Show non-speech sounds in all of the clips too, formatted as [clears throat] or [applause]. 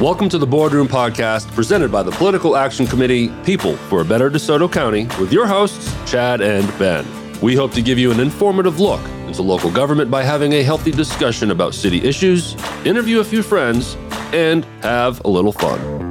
Welcome to the Boardroom Podcast, presented by the Political Action Committee, People for a Better DeSoto County, with your hosts, Chad and Ben. We hope to give you an informative look into local government by having a healthy discussion about city issues, interview a few friends, and have a little fun.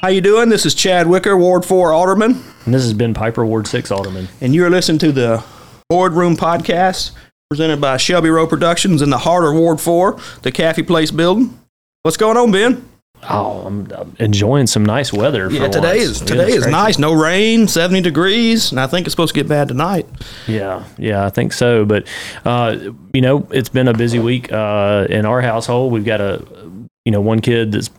How you doing? This is Chad Wicker, Ward 4 Alderman, And this has been Piper Ward 6 Alderman. and you're listening to the Boardroom Podcast presented by Shelby Row Productions in the heart of Ward 4, the Caffey Place building. What's going on, Ben? Oh, I'm, I'm enjoying some nice weather. Yeah, today once. is today is gracious. nice. No rain, 70 degrees, and I think it's supposed to get bad tonight. Yeah, yeah, I think so. But uh, you know, it's been a busy week uh, in our household. We've got a you know one kid that's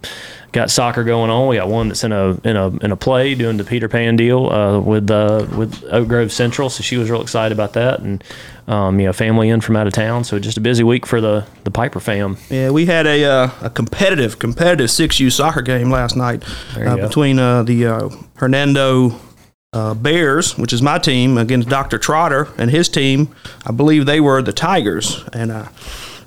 got soccer going on. We got one that's in a in a in a play doing the Peter Pan deal uh, with uh, with Oak Grove Central. So she was real excited about that, and um, you know, family in from out of town. So just a busy week for the the Piper fam. Yeah, we had a uh, a competitive competitive 6U soccer game last night uh, between uh, the uh, Hernando uh, Bears, which is my team, against Dr. Trotter and his team. I believe they were the Tigers, and uh,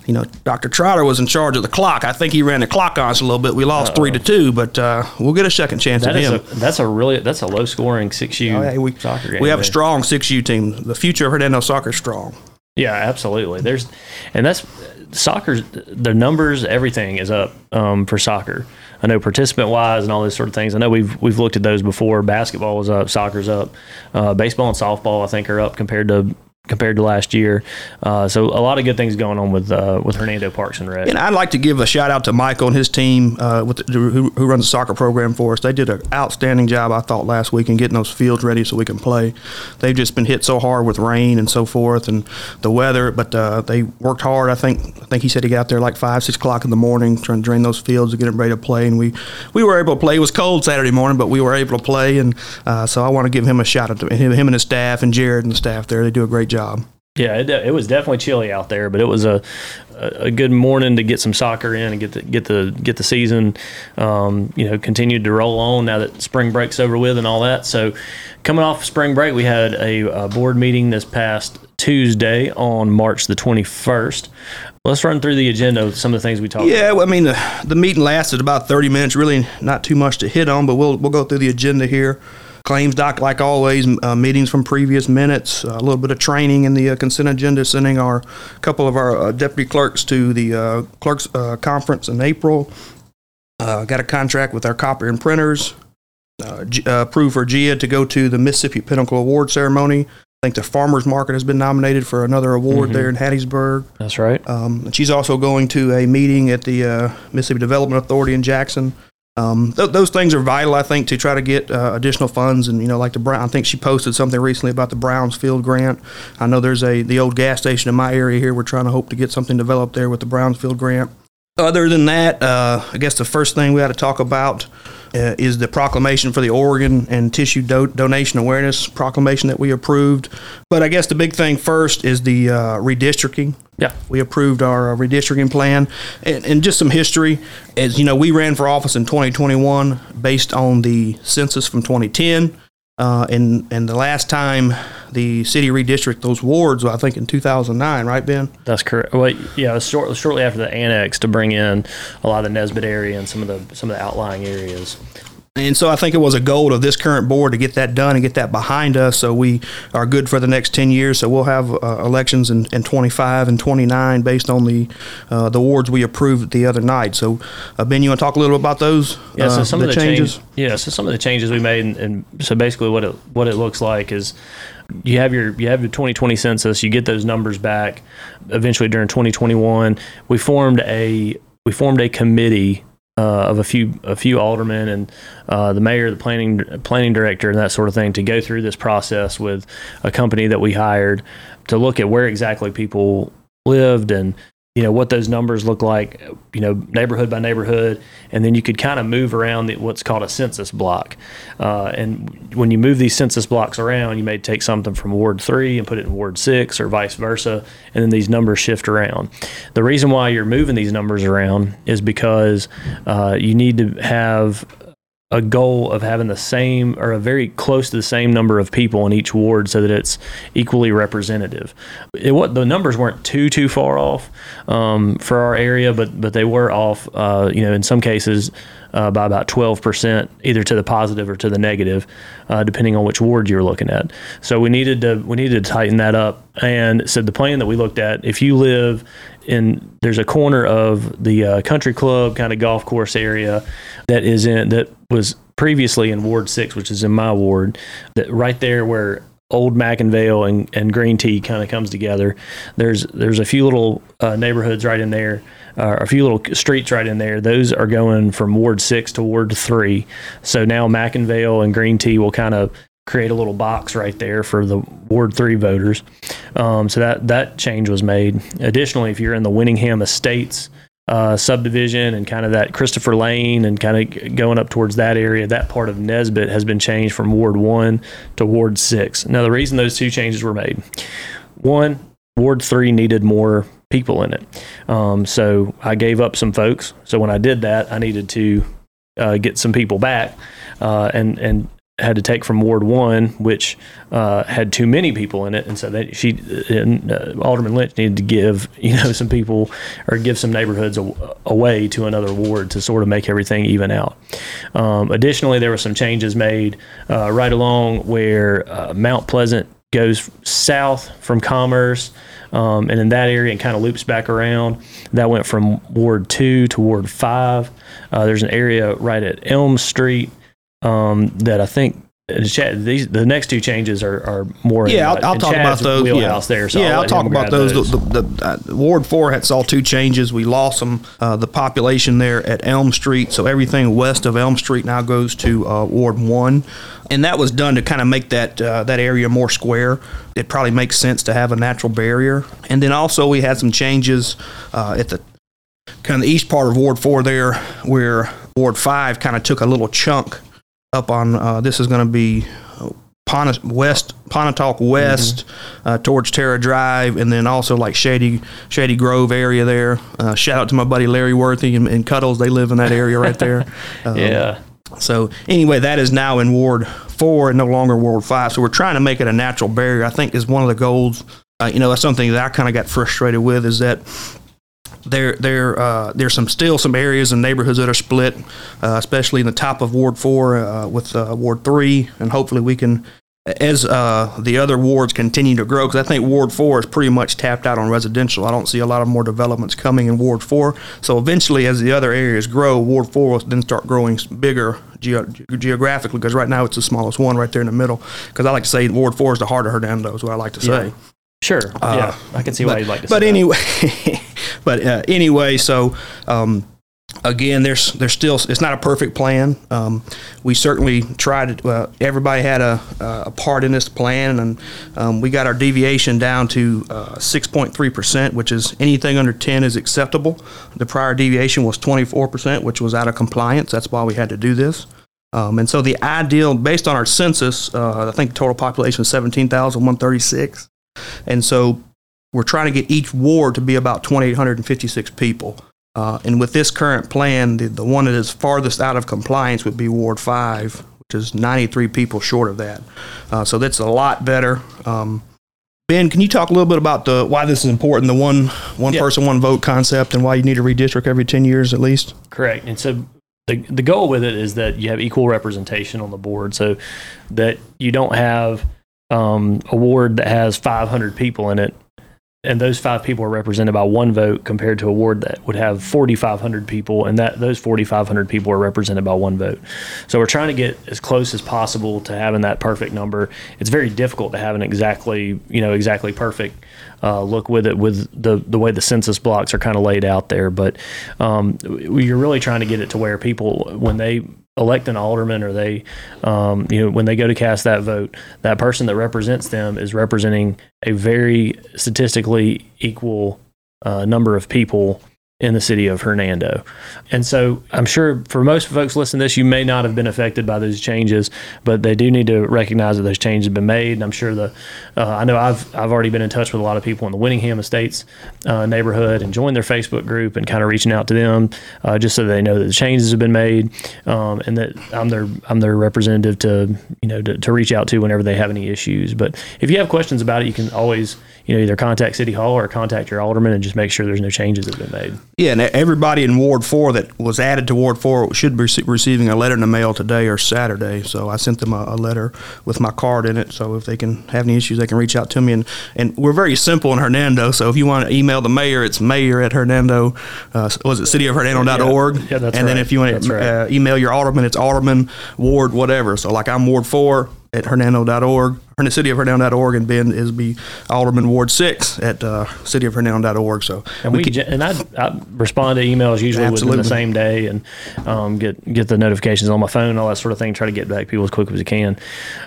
you know Dr. Trotter was in charge of the clock. I think he ran the clock on us a little bit. We lost three to two, but uh, we'll get a second chance That at him. a that's a really that's a low scoring six U Oh, yeah, we, soccer game. we have a strong 6U team. The future of Hernando soccer is strong. Yeah, absolutely. There's, and that's soccer. The numbers, everything is up um, for soccer. I know participant wise and all those sort of things. I know we've we've looked at those before. Basketball is up, soccer's up, uh, baseball and softball I think are up compared to compared to last year. Uh, so a lot of good things going on with uh, with Hernando Parks and Rec. And I'd like to give a shout out to Michael and his team uh, the, who, who runs the soccer program for us. They did an outstanding job, I thought, last week in getting those fields ready so we can play. They've just been hit so hard with rain and so forth and the weather, but uh, they worked hard. I think I think he said he got there like five, six o'clock in the morning trying to drain those fields to get them ready to play. And we, we were able to play. It was cold Saturday morning, but we were able to play. And uh, so I want to give him a shout out to him, him and his staff and Jared and the staff there. They do a great job. Yeah, it, it was definitely chilly out there, but it was a, a good morning to get some soccer in and get the get the get the season, um, you know, continued to roll on now that spring break's over with and all that. So, coming off spring break, we had a, a board meeting this past Tuesday on March the twenty first. Let's run through the agenda of some of the things we talked. Yeah, well, I mean the the meeting lasted about thirty minutes. Really, not too much to hit on, but we'll we'll go through the agenda here. Claims doc, like always, uh, meetings from previous minutes, uh, a little bit of training in the uh, consent agenda, sending our couple of our uh, deputy clerks to the uh, clerks uh, conference in April. Uh, got a contract with our copier and printers. Uh, G- uh, approved for GIA to go to the Mississippi Pinnacle Award ceremony. I think the farmers market has been nominated for another award there in Hattiesburg. That's right. Um, and she's also going to a meeting at the uh, Mississippi Development Authority in Jackson. Um, th- those things are vital, I think, to try to get uh, additional funds. And you know, like the Brown, I think she posted something recently about the Brownsfield grant. I know there's a the old gas station in my area here. We're trying to hope to get something developed there with the Brownsfield grant. Other than that, uh, I guess the first thing we had to talk about uh, is the proclamation for the organ and tissue do- donation awareness proclamation that we approved. But I guess the big thing first is the uh, redistricting. Yeah. We approved our uh, redistricting plan. And, and just some history, as you know, we ran for office in 2021 based on the census from 2010. Uh, and, and the last time the city redistricted those wards, I think in 2009, right, Ben? That's correct. Well, yeah, short, shortly after the annex to bring in a lot of the Nesbit area and some of the some of the outlying areas. And so I think it was a goal of this current board to get that done and get that behind us so we are good for the next 10 years. So we'll have uh, elections in, in 25 and 29 based on the uh, the wards we approved the other night. So, uh, Ben, you want to talk a little about those? Yeah, so uh, some of the changes. yeah, so some of the changes we made, and, and so basically what it what it looks like is you have your you have your 2020 census, you get those numbers back. Eventually, during 2021, we formed a we formed a committee. Uh, of a few a few aldermen and uh, the mayor, the planning planning director, and that sort of thing to go through this process with a company that we hired to look at where exactly people lived and you know what those numbers look like, you know neighborhood by neighborhood, and then you could kind of move around the, what's called a census block. Uh, and when you move these census blocks around, you may take something from Ward three and put it in Ward six, or vice versa, and then these numbers shift around. The reason why you're moving these numbers around is because uh, you need to have a goal of having the same or a very close to the same number of people in each ward so that it's equally representative. It, what the numbers weren't too too far off um, for our area, but but they were off. Uh, you know, in some cases. Uh, by about 12%, either to the positive or to the negative, uh, depending on which ward you're looking at. So we needed to we needed to tighten that up. And so the plan that we looked at, if you live in there's a corner of the uh, country club kind of golf course area that is in that was previously in Ward Six, which is in my ward. That right there where Old McIngvale and, and Green Tea kind of comes together. There's there's a few little uh, neighborhoods right in there, uh, a few little streets right in there. Those are going from Ward Six to Ward Three. So now McIngvale and Green Tea will kind of create a little box right there for the Ward Three voters. Um, so that that change was made. Additionally, if you're in the Winningham Estates uh, subdivision and kind of that Christopher Lane and kind of going up towards that area, that part of Nesbit has been changed from Ward One to Ward Six. Now, the reason those two changes were made, one, Ward Three needed more people in it, um, so I gave up some folks. So when I did that, I needed to uh, get some people back, uh, and and had to take from Ward One, which uh, had too many people in it, and so that she and, uh, Alderman Lynch needed to give [laughs] you know some people or give some neighborhoods a, away to another ward to sort of make everything even out. Um, additionally, there were some changes made uh, right along where uh, Mount Pleasant goes south from Commerce. Um, and in that area, it kind of loops back around. That went from Ward 2 to Ward 5. Uh, there's an area right at Elm Street um, that I think these the next two changes are, are more. Yeah, in, I'll, I'll in talk Chad's about those. Wheelhouse yeah, there. So yeah, I'll, let talk about grab those. The, the, the, Ward Four had saw two changes. We lost some uh, the population there at Elm Street, so everything west of Elm Street now goes to uh, Ward One, and that was done to kind of make that uh, that area more square. It probably makes sense to have a natural barrier, and then also we had some changes uh, at the kind of the east part of Ward Four there, where Ward Five kind of took a little chunk up on. Uh, this is going to be Pon- West Pontotoc West uh, towards Terra Drive, and then also like Shady Shady Grove area there. Uh, shout out to my buddy Larry Worthy and, and Cuddles; they live in that area right there. [laughs] Um, Yeah. So anyway, that is now in Ward Four and no longer Ward Five. So we're trying to make it a natural barrier. I think is one of the goals. Uh, you know, that's something that I kind of got frustrated with is that there there uh, there's some still some areas and neighborhoods that are split, uh, especially in the top of Ward Four uh, with uh, Ward Three, and hopefully we can. As uh, the other wards continue to grow, because I think Ward 4 is pretty much tapped out on residential. I don't see a lot of more developments coming in Ward 4. So eventually, as the other areas grow, Ward 4 will then start growing bigger ge- geographically, because right now it's the smallest one right there in the middle. Because I like to say Ward 4 is the heart of Hernando, is what I like to say. Sure. yeah. I can see why you'd like to. But say that. anyway, [laughs] but uh, anyway, so um, again, there's there's still it's not a perfect plan. Um, we certainly tried. Uh, everybody had a a part in this plan, and um, we got our deviation down to uh, six point three percent, which is anything under ten is acceptable. The prior deviation was twenty four percent, which was out of compliance. That's why we had to do this. Um, and so the ideal, based on our census, uh, I think the total population is 17,136. And so we're trying to get each ward to be about 2,856 people. Uh, and with this current plan, the, the one that is farthest out of compliance would be Ward 5, which is 93 people short of that. Uh, so that's a lot better. Um, ben, can you talk a little bit about the why this is important, the one one Yeah. person, one vote concept, and why you need to redistrict every 10 years at least? Correct. And so the the goal with it is that you have equal representation on the board, so that you don't have um, a ward that has 500 people in it, and those five people are represented by one vote, compared to a ward that would have 4,500 people, and that those 4,500 people are represented by one vote. So we're trying to get as close as possible to having that perfect number. It's very difficult to have an exactly you know exactly perfect uh, look with it with the the way the census blocks are kind of laid out there. But um, you're really trying to get it to where people when they elect an alderman or they um, you know when they go to cast that vote, that person that represents them is representing a very statistically equal uh, number of people in the city of Hernando. And so I'm sure for most folks listening to this, you may not have been affected by those changes, but they do need to recognize that those changes have been made. And I'm sure the, uh, I know I've, I've already been in touch with a lot of people in the Winningham Estates uh, neighborhood and joined their Facebook group and kind of reaching out to them uh, just so they know that the changes have been made um, and that I'm their, I'm their representative to, you know, to, to reach out to whenever they have any issues. But if you have questions about it, you can always, you know, either contact City Hall or contact your alderman and just make sure there's no changes that have been made. Yeah, and everybody in Ward Four that was added to Ward Four should be receiving a letter in the mail today or Saturday. So I sent them a, a letter with my card in it. So if they can have any issues, they can reach out to me. And and we're very simple in Hernando. So if you want to email the mayor, it's mayor at Hernando. Uh, was it cityofhernando.org? Yeah, yeah, that's and then if you want to right. uh, email your alderman, it's alderman Ward whatever. So like I'm Ward Four at hernando.org, or city of hernando.org, and Ben is be Alderman Ward Six at uh, city of hernando.org. So And we, can- and I, I respond to emails usually within the same day and um, get get the notifications on my phone, all that sort of thing. Try to get back to people as quick as we can.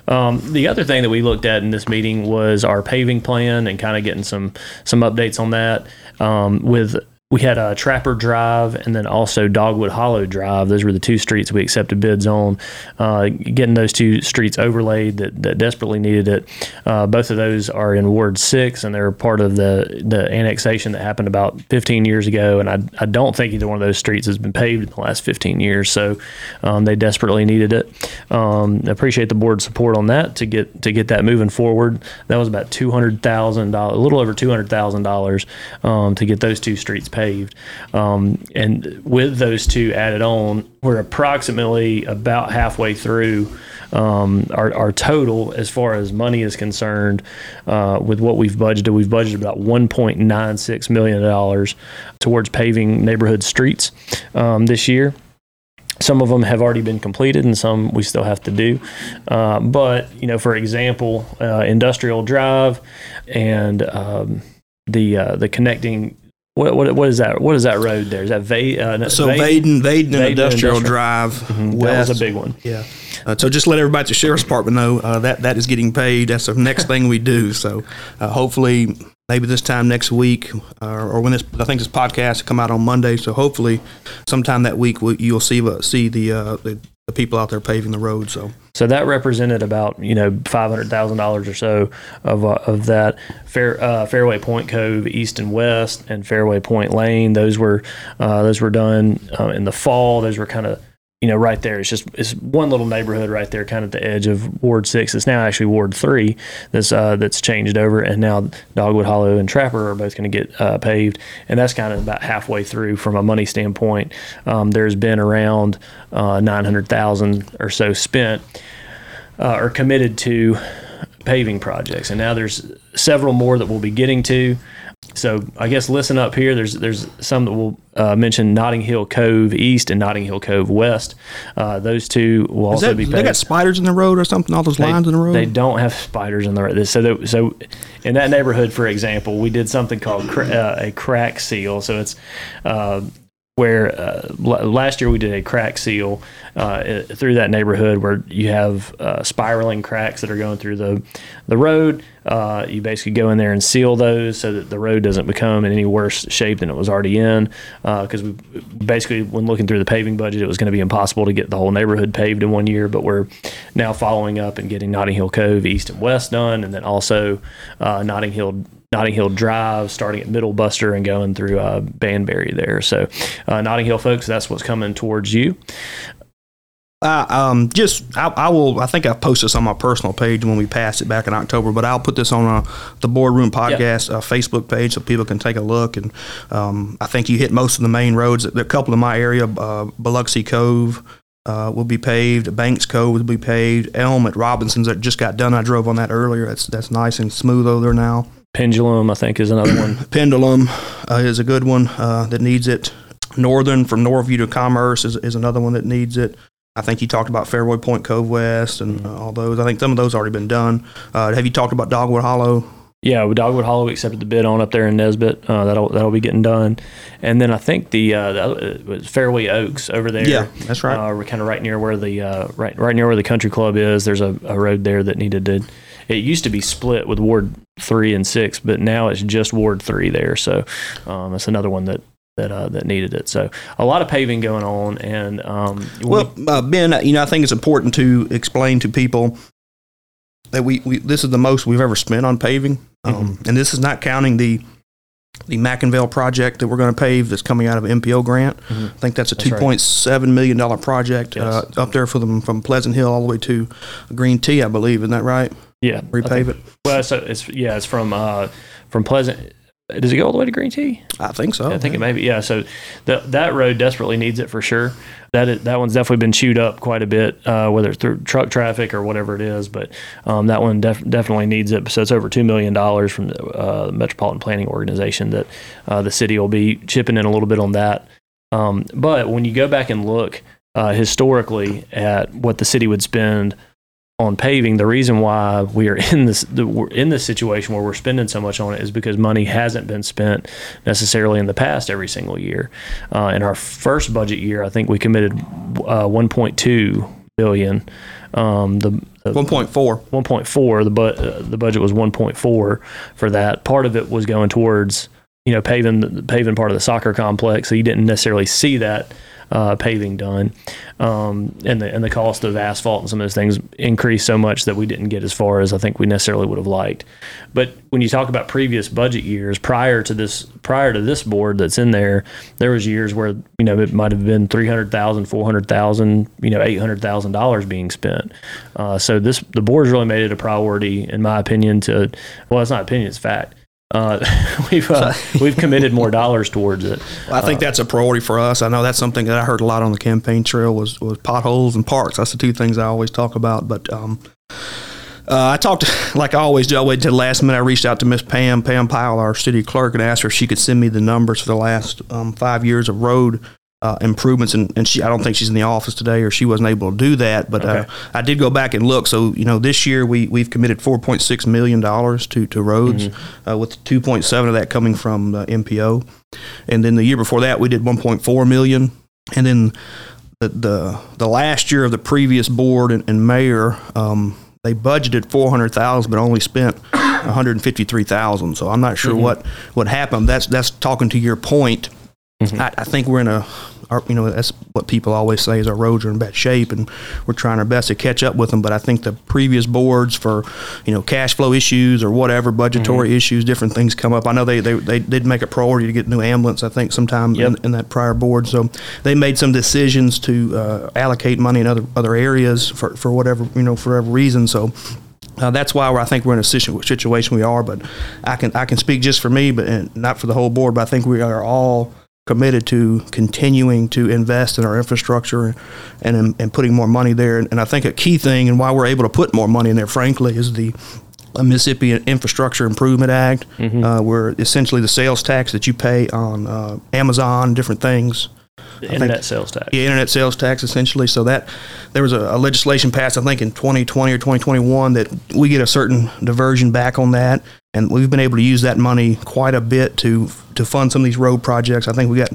Um, the other thing that we looked at in this meeting was our paving plan and kind of getting some some updates on that. Um, with we had a Trapper Drive and then also Dogwood Hollow Drive. Those were the two streets we accepted bids on. Uh, getting those two streets overlaid that, that desperately needed it. Uh, both of those are in Ward Six, and they're part of the the annexation that happened about 15 years ago. And I, I don't think either one of those streets has been paved in the last 15 years. So um, they desperately needed it. Um, appreciate the board's support on that to get to get that moving forward. That was about two hundred thousand dollars, a little over two hundred thousand dollars um, to get those two streets paved. Um, and with those two added on, we're approximately about halfway through um, our, our total as far as money is concerned uh, with what we've budgeted. We've budgeted about $1.96 million towards paving neighborhood streets um, this year. Some of them have already been completed, and some we still have to do. Uh, but you know, for example, uh, Industrial Drive and um, the uh, the connecting what, what what is that? What is that road there? Is that Va- uh, So Va- Vaden, Vaden, Vaden Industrial Industrial. Drive That West. was a big one. Yeah. Uh, so just let everybody at the sheriff's department know uh, that that is getting paid. That's the next [laughs] thing we do. So uh, hopefully, maybe this time next week, uh, or when this I think this podcast will come out on Monday. So hopefully, sometime that week we, you'll see see the, uh, the the people out there paving the road. So So that represented about you know five hundred thousand dollars or so of uh, of that Fair uh, Fairway Point Cove East and West and Fairway Point Lane. Those were uh, those were done uh, in the fall. Those were kind of you know right there. It's just it's one little neighborhood right there, kind of at the edge of Ward Six. It's now actually Ward Three that's uh, that's changed over, and now Dogwood Hollow and Trapper are both going to get uh, paved, and that's kind of about halfway through from a money standpoint. Um, there's been around uh, nine hundred thousand or so spent uh, are committed to paving projects, and now there's several more that we'll be getting to. So I guess listen up here. There's there's some that will uh, mention Notting Hill Cove East and Notting Hill Cove West. Uh, those two will is also that, be they got spiders in the road or something? All those They- lines in the road. They don't have spiders in the road. So, that, so in that neighborhood, for example, we did something called cra- uh, a crack seal. So it's uh, where uh, l- last year we did a crack seal uh, through that neighborhood where you have uh, spiraling cracks that are going through the the road. Uh, you basically go in there and seal those so that the road doesn't become in any worse shape than it was already in. Because we basically, when looking through the paving budget, it was going to be impossible to get the whole neighborhood paved in one year. But we're now following up and getting Notting Hill Cove East and West done, and then also uh, Notting Hill Notting Hill Drive, starting at Middle Buster and going through uh, Banbury there. So, uh, Notting Hill folks, that's what's coming towards you. Uh, um, just I, I will. I think I posted this on my personal page when we passed it back in October, but I'll put this on uh, the Boardroom Podcast uh, Facebook page so people can take a look. And um, I think you hit most of the main roads. A couple in my area. Uh, Biloxi Cove uh, will be paved. Banks Cove will be paved. Elm at Robinson's that just got done. I drove on that earlier. That's that's nice and smooth over there now. Pendulum, I think, is another one. [clears throat] Pendulum uh, is a good one uh, that needs it. Northern from Norview to Commerce is, is another one that needs it. I think you talked about Fairway Point Cove West and uh, all those. I think some of those already been done. Uh, have you talked about Dogwood Hollow? Yeah, with Dogwood Hollow we accepted the bid on up there in Nesbit. Uh, that'll that'll be getting done, and then I think the, uh, the other- Fairway Oaks over there. Yeah, that's right. Uh, we're kind of right near where the uh, right right near where the country club is. There's a, a road there that needed to. It used to be split with Ward three and six, but now it's just Ward three there. So um, that's another one that that uh, that needed it. So a lot of paving going on, and um, Well, uh, Ben, you know, I think it's important to explain to people that we, we this is the most we've ever spent on paving, um, Mm-hmm. and this is not counting the the McIngvale project that we're going to pave that's coming out of MPO grant. I think that's a Mm-hmm. That's two right. point seven million dollar project uh, up there for them from Pleasant Hill all the way to Green Tea, I believe. Isn't that right? yeah, Repave it. Well, so it's yeah, it's from uh, from Pleasant. Does it go all the way to Green Tea? I think so. I think it may be. Yeah. So that that road desperately needs it for sure. That is, that one's definitely been chewed up quite a bit, uh, whether it's through truck traffic or whatever it is. But um, that one def- definitely needs it. So it's over two million dollars from the uh, Metropolitan Planning Organization that uh, the city will be chipping in a little bit on that. Um, but when you go back and look uh, historically at what the city would spend on paving, the reason why we are in this the, we're in this situation where we're spending so much on it is because money hasn't been spent necessarily in the past every single year. Uh, in our first budget year, I think we committed uh, 1.2 billion. Um, the, the One point four. 1.4 the bu- uh, the budget was 1.4 for that part of it was going towards you know paving paving part of the soccer complex so you didn't necessarily see that uh, paving done. Um, and the and the cost of asphalt and some of those things increased so much that we didn't get as far as I think we necessarily would have liked. But when you talk about previous budget years prior to this prior to this board that's in there there was years where you know it might have been 300,000 400,000 you know 800,000 dollars being spent. Uh, so this the board's really made it a priority in my opinion to well it's not opinion it's fact uh, [laughs] we've uh, we've committed more dollars towards it I think that's a priority for us. I know that's something that I heard a lot on the campaign trail was, was potholes and parks. That's the two things I always talk about. But um, uh, I talked, [laughs] like I always do, I waited till the last minute. I reached out to Miss Pam, Pam Pyle, our city clerk, and asked her if she could send me the numbers for the last um, five years of road uh, improvements. And, and she, I don't think she's in the office today or she wasn't able to do that. But uh, I did go back and look. So, you know, this year we, we've committed $4.6 million to, to roads, uh, with 2.7 of that coming from uh, MPO. And then the year before that, we did 1.4 million. And then the the, the last year of the previous board and, and mayor, um, they budgeted 400,000, but only spent 153,000. So I'm not sure what what happened. That's that's talking to your point. I, I think we're in a, our, you know, that's what people always say is our roads are in bad shape, and we're trying our best to catch up with them. But I think the previous boards for, you know, cash flow issues or whatever, budgetary issues, different things come up. I know they, they, they did make a priority to get new ambulance, I think, sometime Yep. in, in that prior board. So they made some decisions to uh, allocate money in other other areas for, for whatever, you know, for whatever reason. So uh, that's why we're, I think we're in a situation we are. But I can I can speak just for me, but and not for the whole board. But I think we are all committed to continuing to invest in our infrastructure and in, and putting more money there. And, and I think a key thing and why we're able to put more money in there, frankly, is the Mississippi Infrastructure Improvement Act, uh, where essentially the sales tax that you pay on uh, Amazon, different things. The internet sales tax Yeah, internet sales tax essentially. So that there was a, a legislation passed, I think, in 2020 or 2021 that we get a certain diversion back on that, and we've been able to use that money quite a bit to to fund some of these road projects. I think we got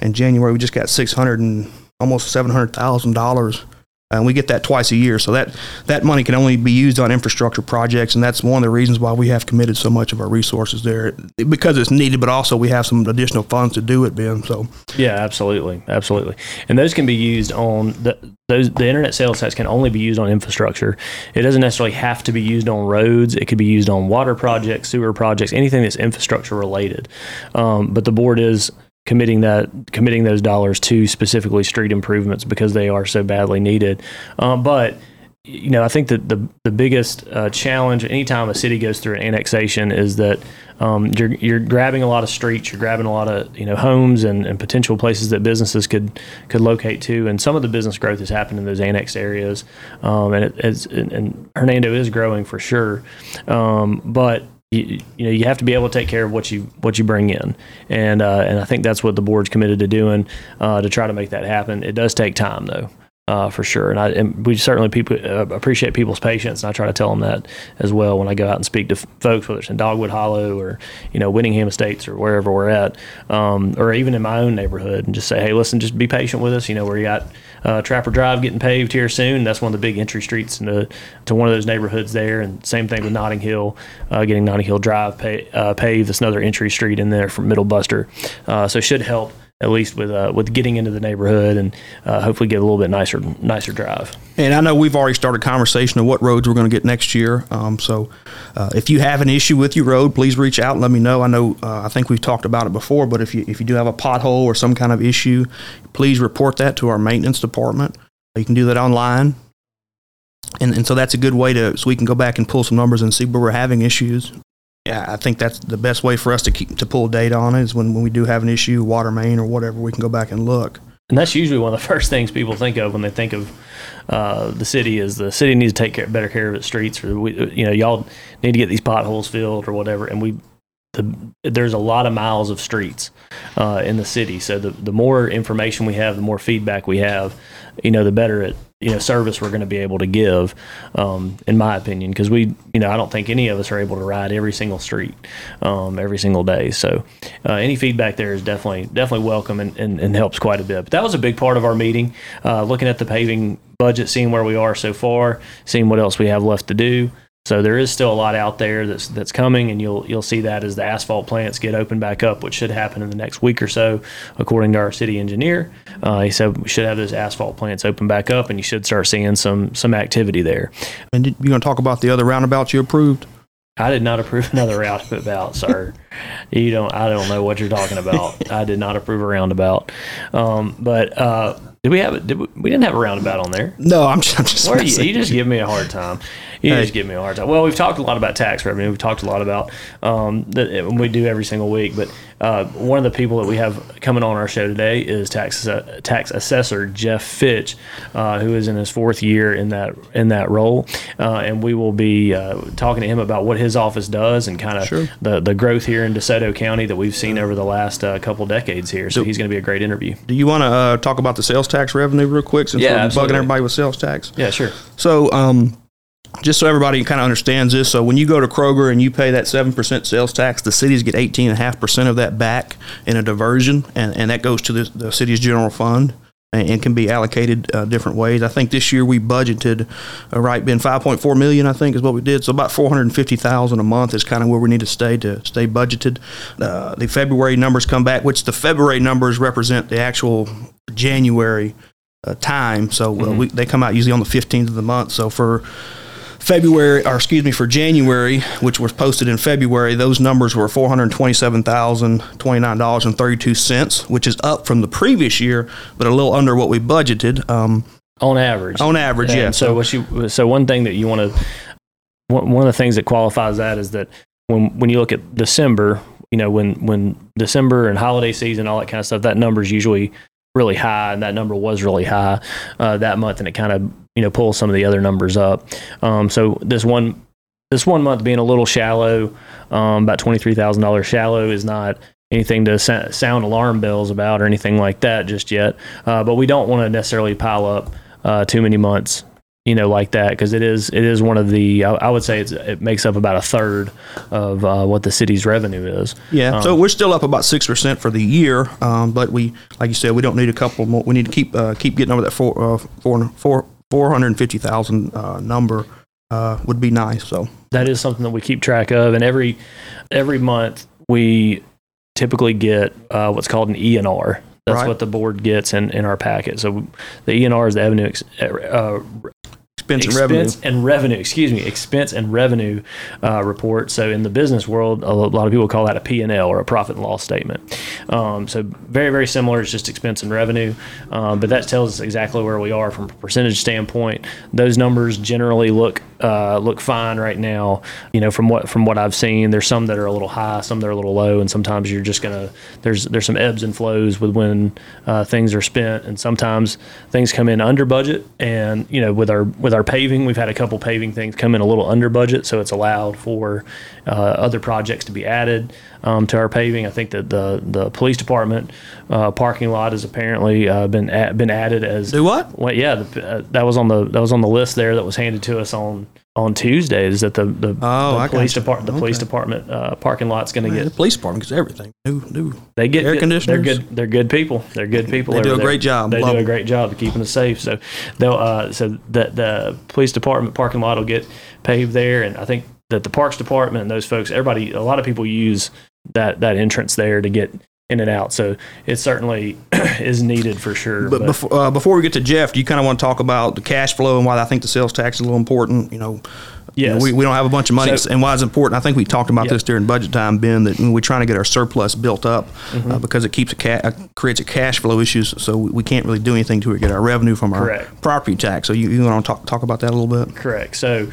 in January we just got 600 and almost 700 thousand dollars. And we get that twice a year, so that that money can only be used on infrastructure projects, and that's one of the reasons why we have committed so much of our resources there, because it's needed, but also we have some additional funds to do it, Ben. So Yeah, absolutely, absolutely. And those can be used on the those the internet sales tax can only be used on infrastructure. It doesn't necessarily have to be used on roads. It could be used on water projects, sewer projects, anything that's infrastructure related. Um, but the board is committing that committing those dollars to specifically street improvements because they are so badly needed. Um, but you know, I think that the the biggest uh, challenge anytime a city goes through an annexation is that um, you're you're grabbing a lot of streets, you're grabbing a lot of you know homes and, and potential places that businesses could could locate to, and some of the business growth has happened in those annexed areas, um, and it, and, and Hernando is growing for sure, um, but you, you know you have to be able to take care of what you what you bring in, and uh, and I think that's what the board's committed to doing uh, to try to make that happen. It does take time though. Uh, for sure. And I and we certainly people uh, appreciate people's patience, and I try to tell them that as well when I go out and speak to f- folks, whether it's in Dogwood Hollow or you know Winningham Estates or wherever we're at, um, or even in my own neighborhood, and just say, hey, listen, just be patient with us. You know, we got uh, Trapper Drive getting paved here soon. That's one of the big entry streets into to one of those neighborhoods there. And same thing with Notting Hill, uh, getting Notting Hill Drive uh, paved. That's another entry street in there from Middle Buster. Uh, so should help at least with uh, with getting into the neighborhood and uh, hopefully get a little bit nicer nicer drive. And I know we've already started conversation of what roads we're going to get next year. Um, so uh, if you have an issue with your road, please reach out and let me know. I know uh, I think we've talked about it before, but if you if you do have a pothole or some kind of issue, please report that to our maintenance department. You can do that online. And, and so that's a good way to so we can go back and pull some numbers and see where we're having issues. Yeah, I think that's the best way for us to keep to pull data on it is when, when we do have an issue, water main or whatever, we can go back and look. And that's usually one of the [laughs] first things people think of when they think of uh, the city is the city needs to take care, better care of its streets, or we, you know, y'all need to get these potholes filled or whatever. And we, the, there's a lot of miles of streets uh, in the city, so the the more information we have, the more feedback we have, you know, the better it you know service we're going to be able to give, um, in my opinion, because we, you know, I don't think any of us are able to ride every single street um, every single day. So uh, any feedback there is definitely definitely welcome and, and, and helps quite a bit. But that was a big part of our meeting, uh, looking at the paving budget, seeing where we are so far, seeing what else we have left to do. So there is still a lot out there that's that's coming, and you'll you'll see that as the asphalt plants get opened back up, which should happen in the next week or so, according to our city engineer. Uh, he said we should have those asphalt plants open back up, and you should start seeing some some activity there. And you going to talk about the other roundabouts you approved? I did not approve [laughs] another roundabout, sir. You don't. I don't know what you're talking about. I did not approve a roundabout. Um, but uh, did we have it? Did we, we didn't have a roundabout on there? No, I'm just, I'm just Where you, you just give me a hard time. You Hey. just give me a hard time. Well, we've talked a lot about tax revenue. We've talked a lot about um, that we do every single week. But uh, one of the people that we have coming on our show today is tax uh, tax assessor Jeff Fitch, uh, who is in his fourth year in that in that role, uh, and we will be uh, talking to him about what his office does and kind of Sure. the the growth here in DeSoto County that we've seen over the last uh, couple decades here. So he's going to be a great interview. Do you want to uh, talk about the sales tax revenue real quick since Yeah, we're absolutely. bugging everybody with sales tax? Yeah, sure. So, um, just so everybody kind of understands this, so when you go to Kroger and you pay that 7% sales tax, the cities get 18.5% of that back in a diversion, and, and that goes to the, the city's general fund and, and can be allocated uh, different ways. I think this year we budgeted, uh, right, been 5.4 million, I think is what we did. So about 450,000 a month is kind of where we need to stay to stay budgeted. Uh, the February numbers come back, which the February numbers represent the actual January uh, time. So uh, we, they come out usually on the 15th of the month. So for February, or excuse me, for January, which was posted in February, those numbers were four hundred twenty-seven thousand twenty-nine dollars and thirty-two cents, which is up from the previous year, but a little under what we budgeted. Um, On average. on average, And yeah. So what you so one thing that you want to one one of the things that qualifies that is that when when you look at December, you know when when December and holiday season, all that kind of stuff, that number is usually really high, and that number was really high uh, that month, and it kind of you know pull some of the other numbers up. Um, so this one this one month being a little shallow, um, about twenty three thousand dollars shallow is not anything to sa- sound alarm bells about or anything like that just yet. Uh, but we don't want to necessarily pile up uh, too many months, you know, like that because it is it is one of the I, I would say it's, it makes up about a third of uh, what the city's revenue is. Yeah, Um, so we're still up about six percent for the year, um, but we, like you said, we don't need a couple more. We need to keep uh, keep getting over that four uh, four four four hundred fifty thousand uh, number uh, would be nice. So that is something that we keep track of, and every every month we typically get uh, what's called an ENR. That's Right. what the board gets in, in our packet. So the ENR is the Avenue ex- uh, expense, and revenue. and revenue. Excuse me, expense and revenue uh, report. So in the business world, a lot of people call that a P and L or a profit and loss statement. Um, so very very similar. It's just expense and revenue, um, but that tells us exactly where we are from a percentage standpoint. Those numbers generally look uh, look fine right now. You know, from what from what I've seen, there's some that are a little high, some that are a little low, and sometimes you're just gonna there's there's some ebbs and flows with when uh, things are spent, and sometimes things come in under budget. And you know, with our with our paving, we've had a couple paving things come in a little under budget, so it's allowed for uh, other projects to be added um, to our paving. I think that the the police department uh, parking lot has apparently uh, been a- been added as Do what? well, yeah, the, uh, that was on the that was on the list there that was handed to us on on Tuesday. Is that the the, Oh, the police department the police department uh, parking lot's going to The get police department gets everything. New, new. they get air good- conditioners. They're good. They're good people. They're good people. They do a there. great job. They Love do a great job of keeping us safe. So they'll uh, so the the police department parking lot will get paved there, and I think that the parks department and those folks, everybody, a lot of people use that that entrance there to get in and out. So it certainly [clears throat] is needed for sure. But before, uh, before we get to Jeff, do you kind of want to talk about the cash flow and why I think the sales tax is a little important? You know, you know, Yes. we, we don't have a bunch of money, So- and why it's important. I think we talked about Yep. this during budget time, Ben. That we're trying to get our surplus built up Mm-hmm. uh, because it keeps a ca- uh, creates a cash flow issues. So we, we can't really do anything to get our revenue from our Correct. property tax. So you, you want to talk talk about that a little bit? Correct. So,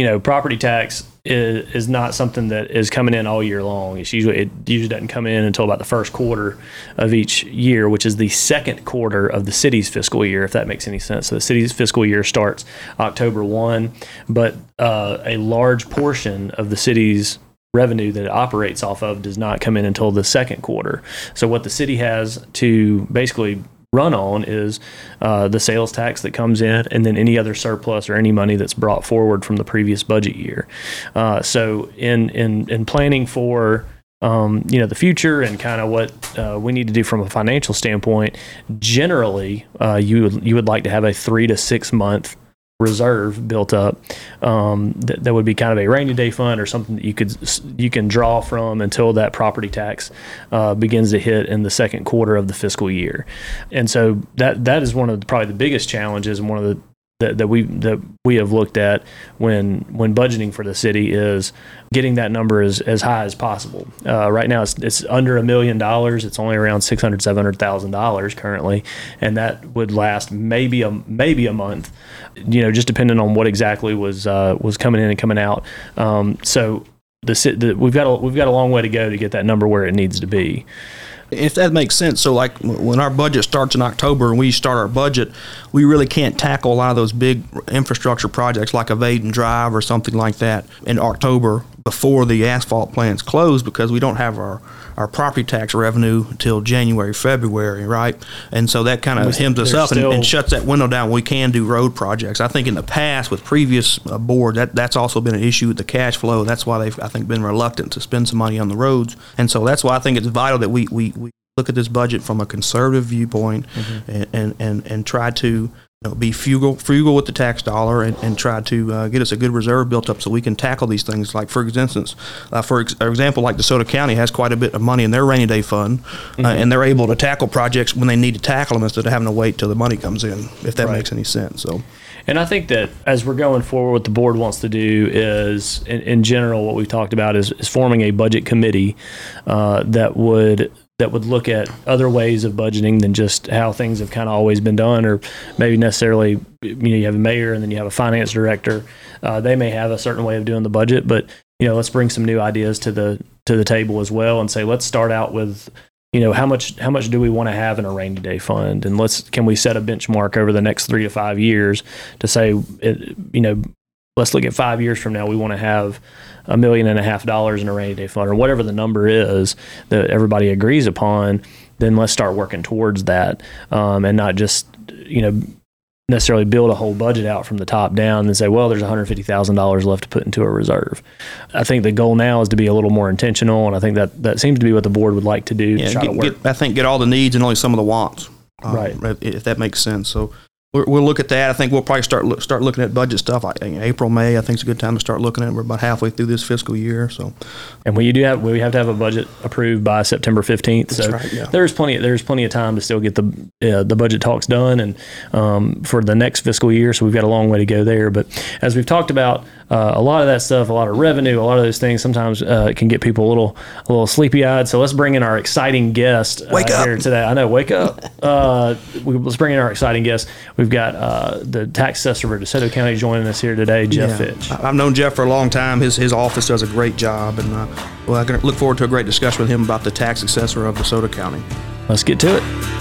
you know, property tax is, is not something that is coming in all year long. It's usually it usually doesn't come in until about the first quarter of each year, which is the second quarter of the city's fiscal year, if that makes any sense. So the city's fiscal year starts October one, but uh, a large portion of the city's revenue that it operates off of does not come in until the second quarter. So what the city has to basically run on is uh, the sales tax that comes in, and then any other surplus or any money that's brought forward from the previous budget year. Uh, so in in in planning for um, you know the future and kind of what uh, we need to do from a financial standpoint, generally uh, you you would like to have a three to six month reserve built up um, that, that would be kind of a rainy day fund or something that you could you can draw from until that property tax uh, begins to hit in the second quarter of the fiscal year and so that that is one of the, probably the biggest challenges and one of the that, that we that we have looked at when when budgeting for the city is getting that number as, as high as possible. Uh, right now, it's, it's under a million dollars. It's only around six hundred seven hundred thousand dollars currently, and that would last maybe a maybe a month. You know, just depending on what exactly was uh, was coming in and coming out. Um, so the, the we've got a, we've got a long way to go to get that number where it needs to be. if that makes sense. So, like when our budget starts in October and we start our budget, we really can't tackle a lot of those big infrastructure projects like a Drive or something like that in October before the asphalt plants close because we don't have our, our property tax revenue until January, February, right? And so that kind of hems us up and, and shuts that window down. We can do road projects. I think in the past with previous uh, board, that that's also been an issue with the cash flow. That's why they've I think been reluctant to spend some money on the roads. And so that's why I think it's vital that we we, we look at this budget from a conservative viewpoint and, and, and and try to know, be frugal frugal with the tax dollar and, and try to uh, get us a good reserve built up so we can tackle these things. Like for instance, uh, for ex- example, like DeSoto County has quite a bit of money in their rainy day fund, uh, and they're able to tackle projects when they need to tackle them instead of having to wait till the money comes in. If that Right. makes any sense. So. And I think that as we're going forward, what the board wants to do is, in, in general, what we've talked about is, is forming a budget committee uh, that would that would look at other ways of budgeting than just how things have kind of always been done, or maybe necessarily, you know, you have a mayor and then you have a finance director. Uh, they may have a certain way of doing the budget, but you know, let's bring some new ideas to the to the table as well, and say let's start out with you know how much how much do we want to have in a rainy day fund and let's can we set a benchmark over the next three to five years to say it, you know let's look at five years from now we want to have a million and a half dollars in a rainy day fund or whatever the number is that everybody agrees upon then let's start working towards that um, and not just you know necessarily build a whole budget out from the top down and say well there's $150000 left to put into a reserve i think the goal now is to be a little more intentional and i think that that seems to be what the board would like to do Yeah, to try to get, work get, I think get all the needs and only some of the wants. um, Right. If, if that makes sense. So we're, we'll look at that. I think we'll probably start look, start looking at budget stuff. April, May. I think it's a good time to start looking at. it. We're about halfway through this fiscal year, so And we do have we have to have a budget approved by September fifteenth. So right, yeah. there's plenty there's plenty of time to still get the uh, the budget talks done and um, for the next fiscal year. So we've got a long way to go there. But as we've talked about, uh, a lot of that stuff, a lot of revenue, a lot of those things sometimes uh, can get people a little a little sleepy eyed. So let's bring in our exciting guest uh, Wake up. here today. I know, wake up. [laughs] Uh, we, let's bring in our exciting guest. We've got uh, the tax assessor for DeSoto County joining us here today, Jeff Yeah. Fitch. I- I've known Jeff for a long time. His his office does a great job, and uh, well, I can look forward to a great discussion with him about the tax assessor of DeSoto County. Let's get to it.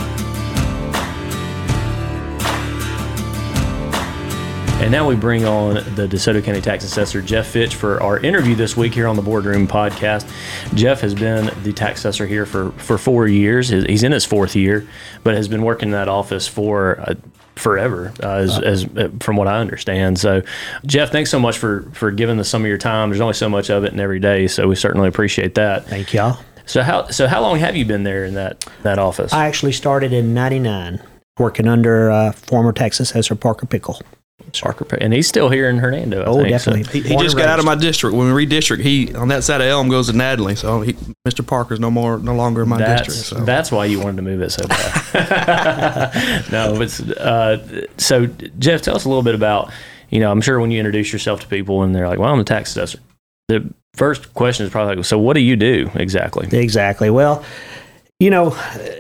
And now we bring on the DeSoto County Tax Assessor, Jeff Fitch, for our interview this week here on the Boardroom Podcast. Jeff has been the tax assessor here for, for four years. He's in his fourth year, but has been working in that office for uh, forever, uh, as, as uh, from what I understand. So, Jeff, thanks so much for for giving us some of your time. There's only so much of it in every day, so we certainly appreciate that. Thank y'all. So how so how long have you been there in that that office? I actually started in '99, working under uh, former tax assessor Parker Pickle. Parker, Pe- and he's still here in Hernando. I Oh, think, so- definitely. He, he just got out of my district. When we redistrict, he on that side of Elm goes to Nadley. So he, Mr. Parker's no more, no longer in my That's district. So. that's why you wanted to move it so bad. [laughs] no, but uh, so Jeff, tell us a little bit about you know I'm sure when you introduce yourself to people and they're like, well, I'm the tax assessor. The first question is probably like, so what do you do exactly? Exactly. Well, you know,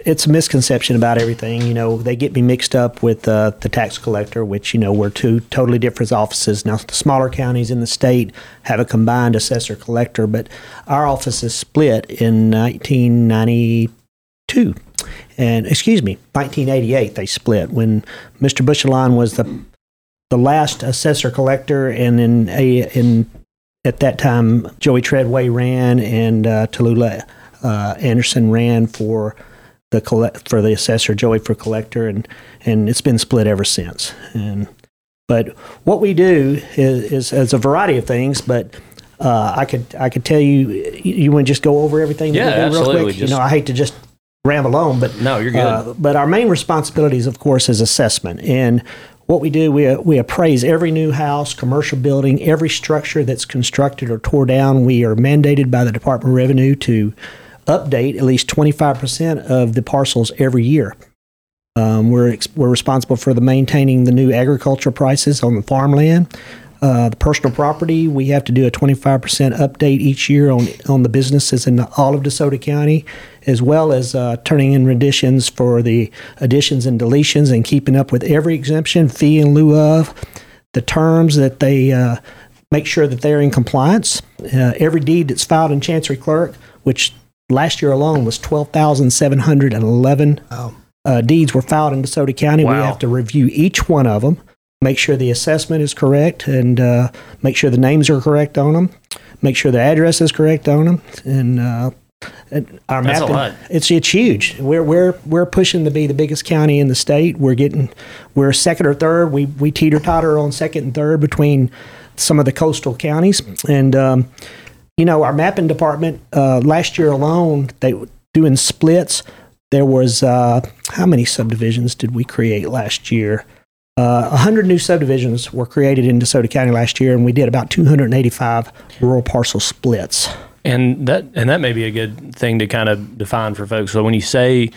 it's a misconception about everything. You know, they get me mixed up with uh, the tax collector, which, you know, we're two totally different offices. Now, the smaller counties in the state have a combined assessor collector, but our office is split in 1992. And, excuse me, 1988, they split when Mr. Bushelon was the the last assessor collector, and in a in at that time Joey Treadway ran and uh, Tallulah uh, Anderson ran for the collect for the assessor, Joey for collector, and and it's been split ever since. And but what we do is, is, is a variety of things, but. Uh, I could I could tell you you, want to just go over everything Yeah, real absolutely. quick. Just- you know I hate to just ramble on, but No, you're good. uh, but our main responsibilities, of course, is assessment. And what we do, we, we appraise every new house, commercial building, every structure that's constructed or tore down. We are mandated by the Department of Revenue to update at least 25% of the parcels every year. Um, we're, ex- we're responsible for the maintaining the new agricultural prices on the farmland. Uh, the personal property, we have to do a 25% update each year on, on the businesses in all of DeSoto County, as well as uh, turning in renditions for the additions and deletions and keeping up with every exemption, fee in lieu of, the terms that they uh, make sure that they're in compliance. Uh, every deed that's filed in Chancery Clerk, which last year alone was 12,711 uh, deeds were filed in DeSoto County. We have to review each one of them, make sure the assessment is correct, and uh, make sure the names are correct on them, make sure the address is correct on them, and. Uh, our That's mapping, it's it's huge. We're we're we're pushing to be the biggest county in the state. We're getting we're second or third. We we teeter totter on second and third between some of the coastal counties. And um, you know, our mapping department uh, last year alone, they were doing splits. There was uh, how many subdivisions did we create last year? Uh, 100 new subdivisions were created in DeSoto County last year, and we did about 285 rural parcel splits. And that and that may be a good thing to kind of define for folks. So when you say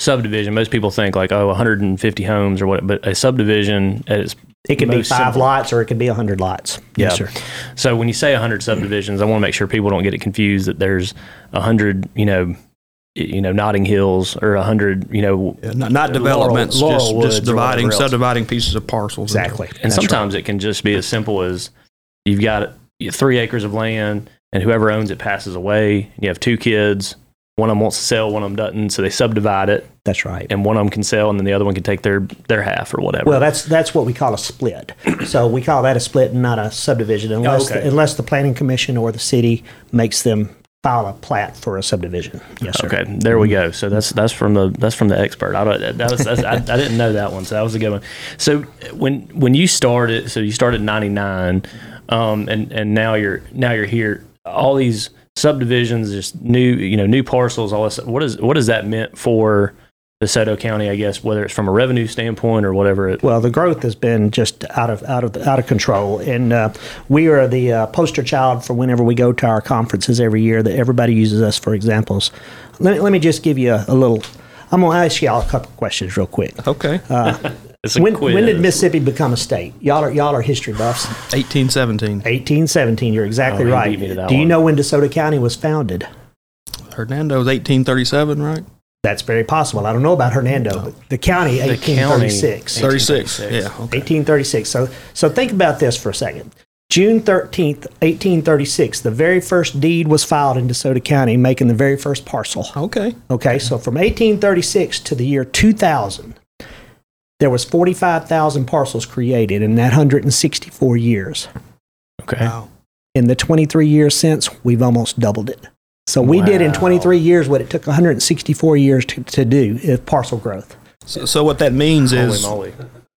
subdivision, most people think like oh 150 homes or what, but a subdivision at its It could be five simple- lots or it could be 100 lots. Yes, sir. So when you say 100 subdivisions, I want to make sure people don't get it confused that there's 100, you know, you know, Notting Hills or 100, you know, Yeah, not, not Laurel- developments, Laurel just, Woods just or dividing, subdividing pieces of parcels. Exactly. And That's right. sometimes it can just be as simple as you've got three acres of land, and whoever owns it passes away. And you have two kids. One of them wants to sell, one of them doesn't. So they subdivide it, That's right. and one of them can sell, and then the other one can take their their half or whatever. Well, that's that's what we call a split. [clears throat] So we call that a split and not a subdivision, unless okay. the, unless the planning commission or the city makes them file a plat for a subdivision. Yes, sir. Okay, there we go. So that's that's from the that's from the expert. I don't that was that's, I, I didn't know that one. So that was a good one. So when when you started, so you started in '99, um, and and now you're now you're here. All these subdivisions, just new you know new parcels, all this. What is what has that meant for DeSoto County? I guess whether it's from a revenue standpoint or whatever. It, Well, the growth has been just out of out of out of control, and uh, we are the uh, poster child for whenever we go to our conferences every year. That everybody uses us for examples. Let me, let me just give you a, a little. I'm going to ask y'all a couple questions real quick. Okay. [laughs] it's a When, quiz. when did Mississippi become a state? Y'all are y'all are history buffs. 1817. 1817. You're exactly Oh, he right. beat me to that Do you one. know when DeSoto County was founded? Hernando's 1837, right? That's very possible. I don't know about Hernando, but the county, county- 1836. 36. Yeah. Okay. 1836. So, so think about this for a second. June 13th, 1836, the very first deed was filed in DeSoto County, making the very first parcel. Okay. Okay, so from 1836 to the year 2000, there was 45,000 parcels created in that 164 years. Okay. Wow. In the 23 years since, we've almost doubled it. So we did in 23 years what it took 164 years to, to do if parcel growth. So, so what that means is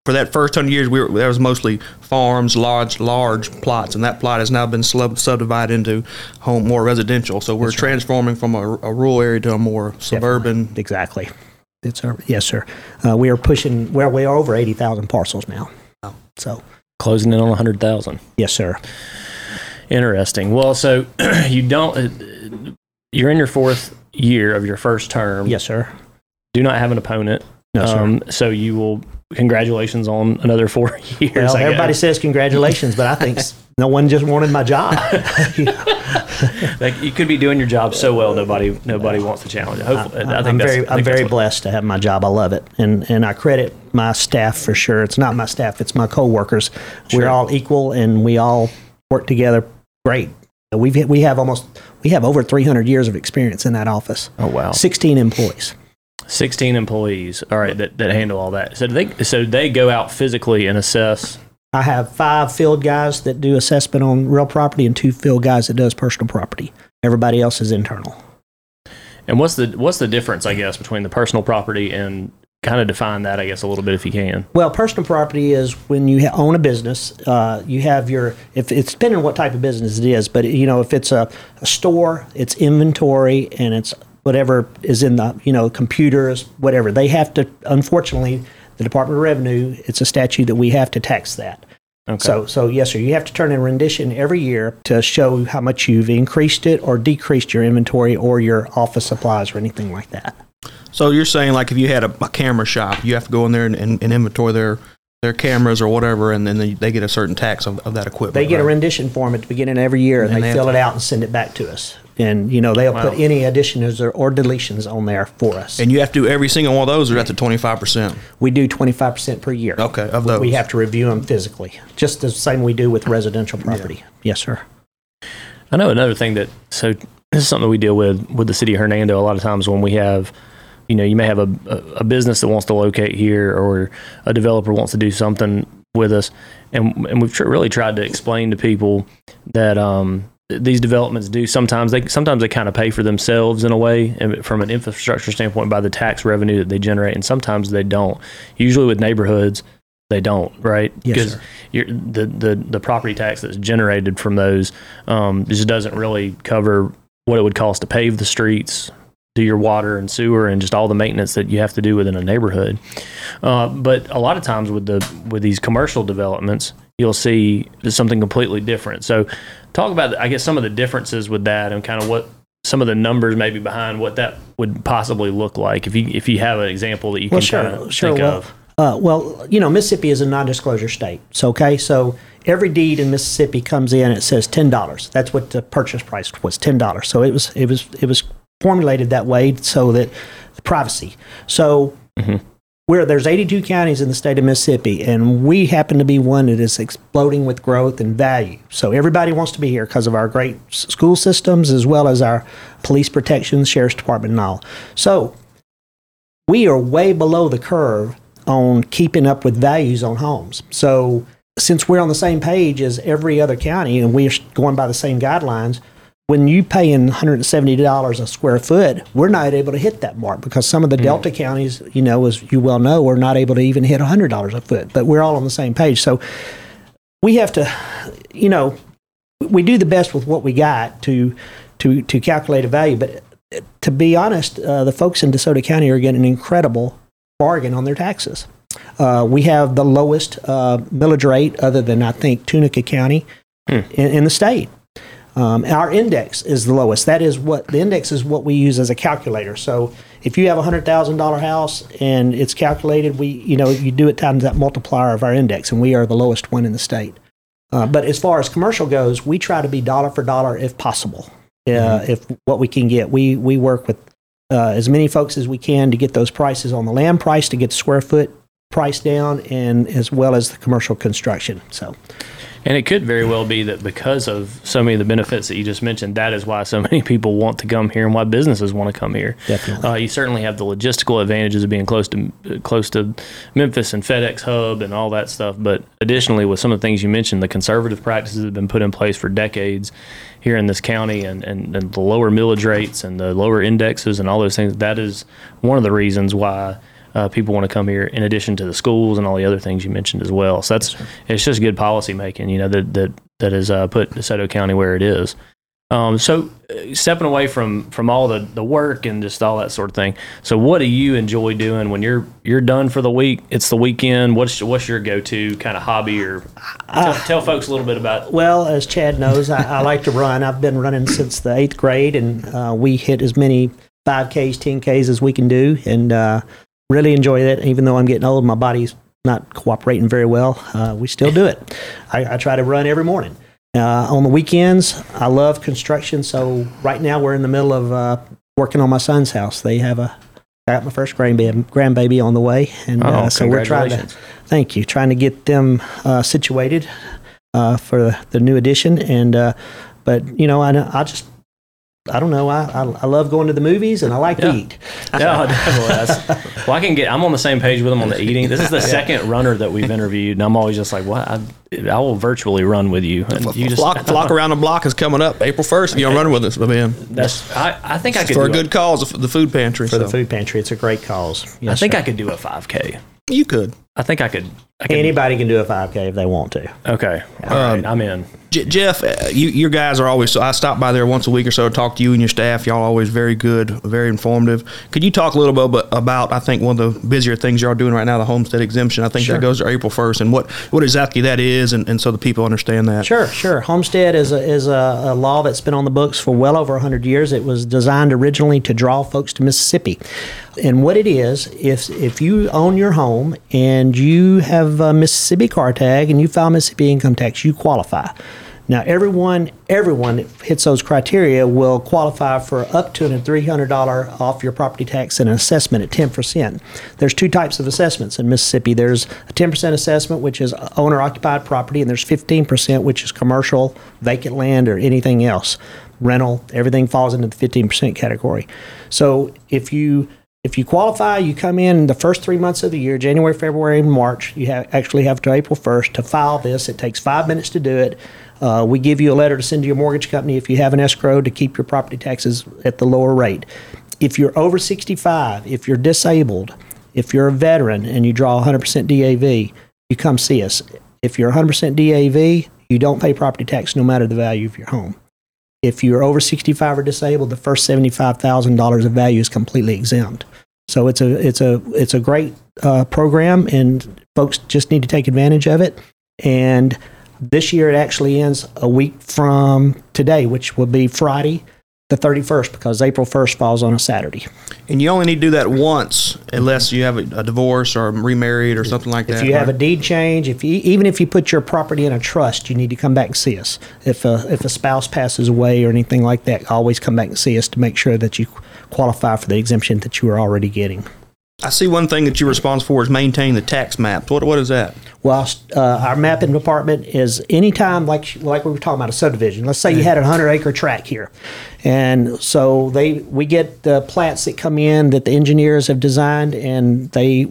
for that first hundred years, we were, there was mostly farms, large, large plots, and that plot has now been sub- subdivided into home, more residential. So we're transforming from a, a rural area to a more suburban. Exactly. It's our, yes, sir. Uh, we are pushing, well, we are over 80,000 parcels now. So, Closing in on 100,000. yes, sir. Interesting. Well, so [clears throat] you don't, uh, you're in your fourth year of your first term. Yes, sir. Do not have an opponent. No, sir. Um, so you will, congratulations on another [laughs] four years. Well, everybody says congratulations, but I think no one just wanted my job. [laughs] [laughs] [laughs] Like, you could be doing your job so well, nobody nobody wants to challenge it. Hopefully, I, think I'm that's, very, I I'm think very blessed to have my job. I love it, and and I credit my staff for sure. It's not my staff; it's my coworkers. We're all equal, and we all work together great. We've we have almost we have over 300 years of experience in that office. Oh wow, 16 employees. 16 employees. All right, that, that handle all that. So do they so they go out physically and assess. I have five field guys that do assessment on real property, and two field guys that does personal property. Everybody else is internal. And what's the what's the difference, I guess, between the personal property and kind of define that, I guess, a little bit if you can. Well, personal property is when you ha- own a business. Uh, you have your if it's depending on what type of business it is, but you know if it's a, a store, it's inventory and it's whatever is in the you know computers, whatever they have to. Unfortunately, the Department of Revenue, it's a statute that we have to tax that. Okay. So, so yes, sir. You have to turn in a rendition every year to show how much you've increased it or decreased your inventory or your office supplies or anything like that. So you're saying like if you had a, a camera shop, you have to go in there and, and, and inventory their their cameras or whatever, and then they, they get a certain tax of, of that equipment. They get a rendition form at the beginning of every year, and, And they, they fill it out and send it back to us. And you know they'll put any additions or, or deletions on there for us. and you have to do every single one of those, or that's at twenty five percent. we do twenty five percent per year. Okay, of those. We have to review them physically, just the same we do with residential property. Yes, sir. I know another thing that so this is something we deal with with the city of Hernando a lot of times when we have you know you may have a, a, a business that wants to locate here or a developer wants to do something with us and and we've tr- really tried to explain to people that um th- these developments do sometimes they sometimes they kind of pay for themselves in a way and from an infrastructure standpoint by the tax revenue that they generate and sometimes they don't. Usually with neighborhoods they don't right? Because you're, the, the the property tax that's generated from those um, just doesn't really cover what it would cost to pave the streets, do your water and sewer, and just all the maintenance that you have to do within a neighborhood. Uh, but a lot of times with the with these commercial developments, you'll see something completely different. So, talk about I guess some of the differences with that and kind of what some of the numbers maybe behind what that would possibly look like if you if you have an example that you Well, can sure, kind of sure. think Well, of. uh, well, you know, Mississippi is a non-disclosure state. So, okay, so every deed in Mississippi comes in. It says ten dollars. That's what the purchase price was, ten dollars. So it was, it was, it was formulated that way so that privacy. So. Where there's 82 counties in the state of Mississippi, and we happen to be one that is exploding with growth and value. So everybody wants to be here because of our great school systems as well as our police protection, sheriff's department, and all. So we are way below the curve on keeping up with values on homes. So since we're on the same page as every other county and we're going by the same guidelines, when you pay in $170 a square foot, we're not able to hit that mark because some of the Delta counties, you know, as you well know, are not able to even hit $100 a foot. But we're all on the same page. So we have to, you know, we do the best with what we got to to to calculate a value. But to be honest, uh, the folks in DeSoto County are getting an incredible bargain on their taxes. Uh, we have the lowest uh, millage rate, other than I think Tunica County, in, in the state. Um, our index is the lowest. That is what the index is what we use as a calculator. So if you have a hundred thousand dollar house and it's calculated, we you know you do it times that multiplier of our index, and we are the lowest one in the state. Uh, but as far as commercial goes, we try to be dollar for dollar if possible. Uh, If what we can get, we we work with uh, as many folks as we can to get those prices on the land price, to get the square foot price down, and as well as the commercial construction. So, And it could very well be that because of so many of the benefits that you just mentioned, that is why so [laughs] many people want to come here and why businesses want to come here. Definitely. Uh, you certainly have the logistical advantages of being close to close to Memphis and FedEx Hub and all that stuff. But additionally, with some of the things you mentioned, the conservative practices that have been put in place for decades here in this county and, and, and the lower millage rates and the lower indexes and all those things, that is one of the reasons why uh, people want to come here in addition to the schools and all the other things you mentioned as well. So that's it's just good policy making, you know, that that that has uh, put DeSoto County where it is. Um, so uh, stepping away from from all the, the work and just all that sort of thing. So what do you enjoy doing when you're you're done for the week? It's the weekend. What's what's your go to kind of hobby or tell, tell folks a little bit about well, as Chad knows, I, I like to run. I've been running since the eighth grade, and uh, we hit as many 5Ks, 10Ks as we can do, and uh, really enjoy that. Even though I'm getting old, my body's not cooperating very well. Uh, we still do it. I, I try to run every morning. Uh, on the weekends, I love construction. So right now we're in the middle of uh, working on my son's house. They have a I got my first grandbaby, grandbaby on the way, and Oh, uh, so we're trying to. Thank you. Trying to get them uh, situated uh, for the, the new addition. and uh, but you know, I I just I don't know. I, I I love going to the movies, and I like Yeah. to eat. [laughs] Yeah, definitely. Well, I can get. I'm on the same page with them on the eating. This is the [laughs] second runner that we've interviewed, and I'm always just like, "What? I, I will virtually run with you." And you just flock, flock around the block is coming up April 1st. If you're running with us, man. That's. I, I think I could For a do good cause, the food pantry. For the food pantry, it's a great cause. I think sir. I could do a 5K. You could. I think I could. I could anybody can do a 5K if they want to. Okay. All right. Um, I'm in. J- Jeff, uh, you, your guys are always. So I stop by there once a week or so to talk to you and your staff. Y'all are always very good, very informative. Could you talk a little bit about, about I think one of the busier things y'all are doing right now, the homestead exemption. I think Sure. that goes to April first, and what what exactly that is, and, and so the people understand that. Sure, sure. Homestead is a, is a, a law that's been on the books for well over 100 years. It was designed originally to draw folks to Mississippi. And what it is, if, if you own your home and you have a Mississippi car tag and you file Mississippi income tax, you qualify. Now, everyone, everyone that hits those criteria will qualify for up to a $300 off your property tax and an assessment at 10%. There's two types of assessments in Mississippi. There's a 10% assessment, which is owner occupied property, and there's 15%, which is commercial, vacant land, or anything else. Rental, everything falls into the 15% category. So if you if you qualify, you come in the first three months of the year, January, February, and March. You actually have to April 1st to file this. It takes five minutes to do it. Uh, we give you a letter to send to your mortgage company if you have an escrow to keep your property taxes at the lower rate. If you're over 65, if you're disabled, if you're a veteran and you draw 100% DAV, you come see us. If you're 100% DAV, you don't pay property tax no matter the value of your home. If you're over 65 or disabled, the first $75,000 of value is completely exempt. So it's a it's a it's a great uh, program, and folks just need to take advantage of it. And this year it actually ends a week from today, which will be Friday, the 31st, because April 1st falls on a Saturday. And you only need to do that once, unless you have a, a divorce or remarried or something like that. If you have a deed change, if you, even if you put your property in a trust, you need to come back and see us. If a, if a spouse passes away or anything like that, always come back and see us to make sure that you qualify for the exemption that you are already getting. I see one thing that you're responsible for is maintaining the tax maps. What what is that? Well, uh, our mapping department is anytime, like like we were talking about a subdivision. Let's say you had a hundred acre tract here, and so they we get the plats that come in that the engineers have designed, and they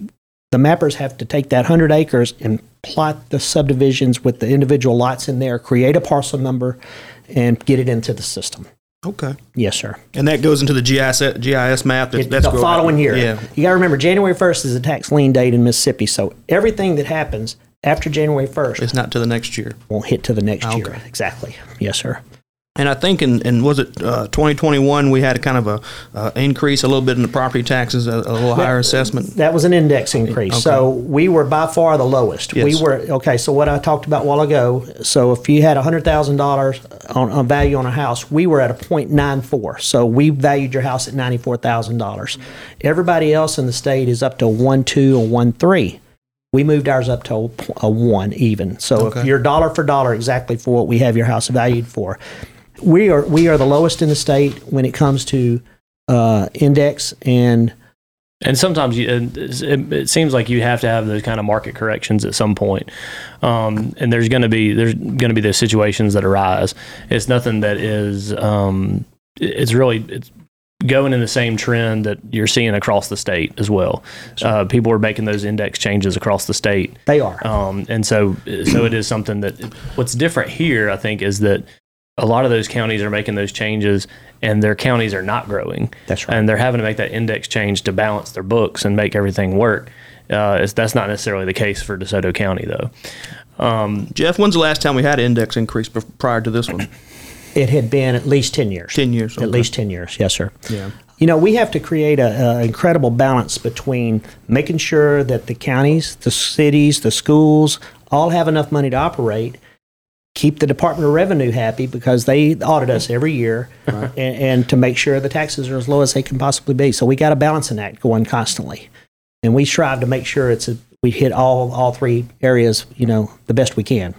the mappers have to take that hundred acres and plot the subdivisions with the individual lots in there, create a parcel number, and get it into the system. Okay. Yes, sir. And that goes into the GIS GIS map. That, It- that's the following year. Yeah. You got to remember, January 1st is the tax lien date in Mississippi. So everything that happens after January 1st It's not to the next year. won't hit to the next ah, Okay. year. Exactly. Yes, sir. And I think in, in was it uh, 2021 we had a kind of a uh, increase a little bit in the property taxes, a, a little higher assessment. That was an index increase. So we were by far the lowest. We were okay. So what I talked about a while ago. So if you had hundred thousand dollars on on value on a house, we were at a 0.94. So we valued your house at ninety four thousand dollars. Everybody else in the state is up to one two or one three. We moved ours up to a one even. So if you're dollar for dollar exactly for what we have your house valued for, we are we are the lowest in the state when it comes to uh, index and And sometimes you, it, seems like you have to have those kind of market corrections at some point. Um, and there's going to be there's going to be those situations that arise. It's nothing that is. Um, it's really it's going in the same trend that you're seeing across the state as well. Uh, people are making those index changes across the state. they are. Um, and so, so it is something that what's different here, I think, is that a lot of those counties are making those changes and their counties are not growing. That's right. And they're having to make that index change to balance their books and make everything work. Uh, it's, that's not necessarily the case for DeSoto County, though. Um, Jeff, when's the last time we had an index increase bef- prior to this one? It had been at least 10 years. 10 years. At least 10 years, yes, sir. Yeah. You know, we have to create an incredible balance between making sure that the counties, the cities, the schools all have enough money to operate, keep the Department of Revenue happy because they audit us every year, and, and to make sure the taxes are as low as they can possibly be. So we got a balancing act going constantly, and we strive to make sure it's a, we hit all all three areas, you know, the best we can.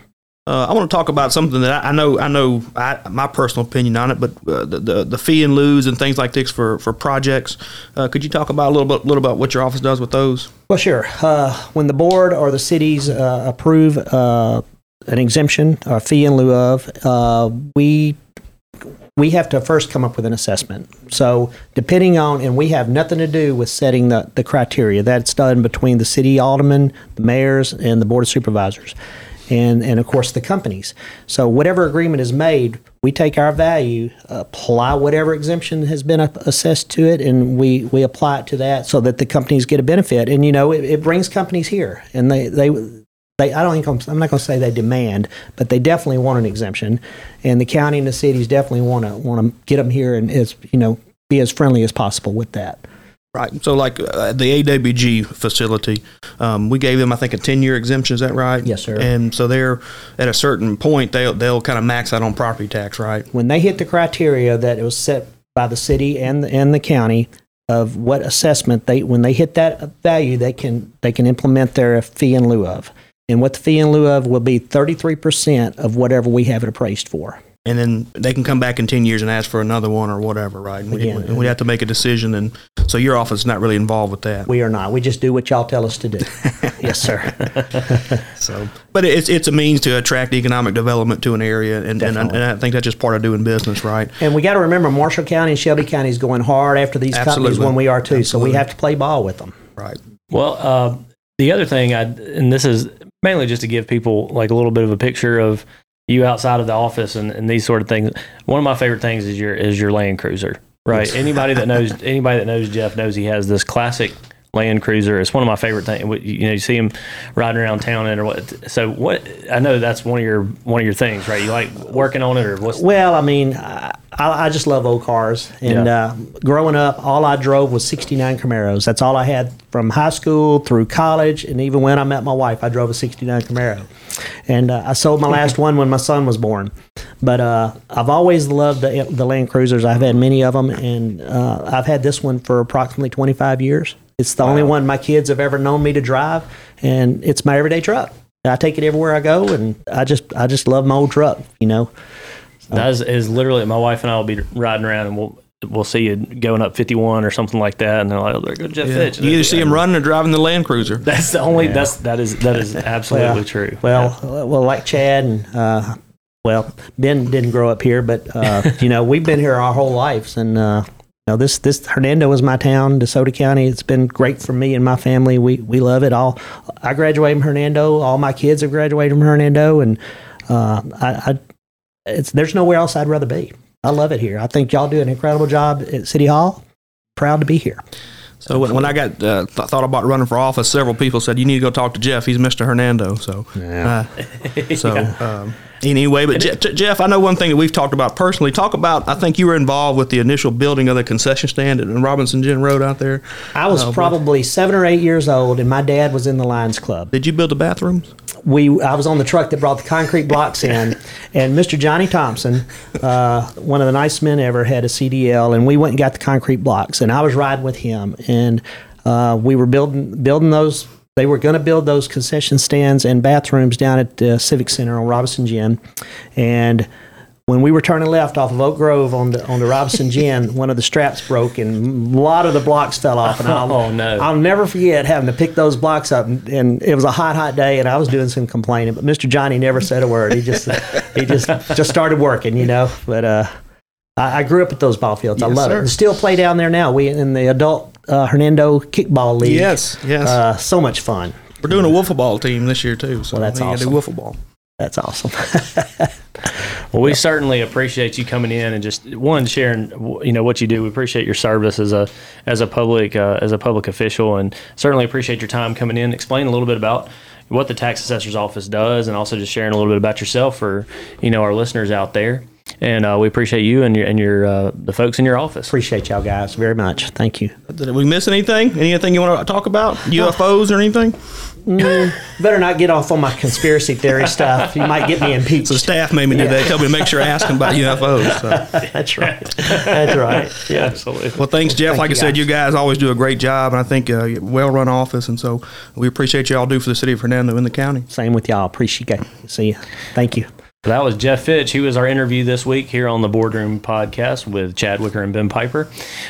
Uh, I want to talk about something that I, I know. I know I, my personal opinion on it, but uh, the, the the fee and lieu and things like this for for projects. Uh, could you talk about a little bit little about what your office does with those? Well, sure. Uh, when the board or the cities uh, approve uh, an exemption or fee in lieu of, uh, we we have to first come up with an assessment. So, depending on, and we have nothing to do with setting the, the criteria. That's done between the city aldermen, the mayors, and the board of supervisors, and and of course the companies. So, whatever agreement is made, we take our value, apply whatever exemption has been assessed to it, and we we apply it to that so that the companies get a benefit. And you know, it, it brings companies here, and they they they, I don't think I'm, I'm not going to say they demand, but they definitely want an exemption, and the county and the cities definitely want to want to get them here and as you know be as friendly as possible with that. Right. So, like uh, the AWG facility, um, we gave them, I think, a ten year exemption. Is that right? Yes, sir. And so they're at a certain point, they'll they'll kind of max out on property tax, right? When they hit the criteria that it was set by the city and the, and the county of what assessment they when they hit that value they can they can implement their fee in lieu of, and what the fee in lieu of will be thirty three percent of whatever we have it appraised for. And then they can come back in ten years and ask for another one or whatever, right? And we, Again. and we have to make a decision, and so your office is not really involved with that. We are not. We just do what y'all tell us to do. [laughs] yes, sir. [laughs] So, but it's it's a means to attract economic development to an area, and and, and I think that's just part of doing business, right? And we got to remember, Marshall County and Shelby County is going hard after these companies when we are too. So we have to play ball with them. Right. Well, uh, the other thing, I and this is mainly just to give people like a little bit of a picture of you outside of the office and, and these sort of things. One of my favorite things is your is your Land Cruiser, right? anybody that knows [laughs] anybody that knows Jeff knows he has this classic Land Cruiser. It's one of my favorite things. You know, you see him riding around town in or what. So what? I know that's one of your one of your things, right? You like working on it or what's? Well, I mean, I, I just love old cars. And Yeah. uh, growing up, all I drove was 69 Camaros. That's all I had from high school through college. And even when I met my wife, I drove a 69 Camaro. And uh, I sold my last one when my son was born. But uh, I've always loved the, the Land Cruisers. I've had many of them. And uh, I've had this one for approximately 25 years. It's the only one my kids have ever known me to drive. And it's my everyday truck. I take it everywhere I go, and I just I just love my old truck, you know. That is, is literally my wife and I will be riding around and we'll we'll see you going up 51 or something like that, and they're like, "Oh, there goes Jeff Fitch." You either see him running or driving the Land Cruiser. That's the only. That's that is that is [laughs] absolutely Well, true. Well, well, like Chad and uh, well, Ben didn't grow up here, but uh, you know we've been here our whole lives, and uh, you know this this Hernando is my town, DeSoto County. It's been great for me and my family. We we love it all. I graduated from Hernando. All my kids have graduated from Hernando, and uh, I, I it's there's nowhere else I'd rather be. I love it here. I think y'all do an incredible job at City Hall. Proud to be here. So when, when I got uh, th- thought about running for office, several people said you need to go talk to Jeff. He's Mr. Hernando. So, uh, [laughs] so um, anyway, but Je- Je- Jeff, I know one thing that we've talked about personally. Talk about. I think you were involved with the initial building of the concession stand at Robinson Gin Road out there. I was Uh, probably seven or eight years old, and my dad was in the Lions Club. Did you build the bathrooms? We I was on the truck that brought the concrete blocks in, [laughs] and Mr. Johnny Thompson, uh, one of the nicest men ever, had a CDL, and we went and got the concrete blocks, and I was riding with him, and uh, we were building building those. They were going to build those concession stands and bathrooms down at the Civic Center on Robinson Gin, and when we were turning left off of Oak Grove on the on the Robinson Gin, [laughs] one of the straps broke and a lot of the blocks fell off. And I'll, [laughs] Oh, no. I'll never forget having to pick those blocks up. And, and it was a hot, hot day, and I was doing some complaining. But Mr. Johnny never said a word. He just he just just started working, you know. But uh, I, I grew up at those ball fields. I Yes, love it. sir. And still play down there now. We in the adult uh, Hernando kickball league. Yes, yes. Uh, so much fun. We're doing a wiffle ball team this year too. So Well, that's I think do awesome. wiffle ball. That's awesome. [laughs] Well, we certainly appreciate you coming in and just one sharing, you know, what you do. We appreciate your service as a as a public uh, as a public official, and certainly appreciate your time coming in, explain a little bit about what the tax assessor's office does, and also just sharing a little bit about yourself for you know our listeners out there. And uh, we appreciate you and your and your uh, the folks in your office. Appreciate y'all guys very much. Thank you. Did we miss anything? Anything you want to talk about? UFOs or anything? Better not get off on my conspiracy theory stuff. You might get me impeached. The staff made me do that. Tell me to make sure I ask them about UFOs. So. [laughs] That's right. That's right. Yeah, absolutely. Well, thanks, Jeff. Thank like I said, guys. you guys always do a great job, and I think uh, well run office, and so we appreciate you all do for the city of Hernando and the county. Same with y'all. Appreciate it. See you. Thank you. That was Jeff Fitch. He was our interview this week here on the Boardroom Podcast with Chad Wicker and Ben Piper.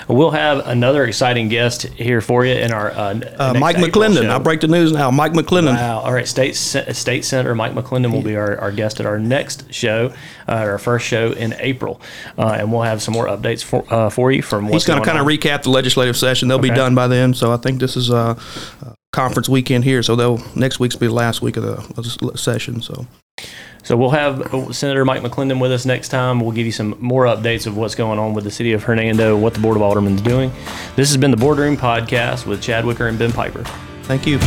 We'll have another exciting guest here for you in our uh, Uh, Mike April McClendon. show. I'll break the news now. Mike McClendon. Wow. All right. State State Senator Mike McClendon will be our, our guest at our next show, uh, our first show in April, uh, and we'll have some more updates for uh, for you from what's He's going to kind of recap the legislative session. They'll be done by then, so I think this is a, a conference weekend here. So they'll next week's be the last week of the session. So So we'll have uh, Senator Mike McClendon with us next time. We'll give you some more updates of what's going on with the city of Hernando, what the Board of Aldermen is doing. This has been the Boardroom Podcast with Chad Wicker and Ben Piper. thank you.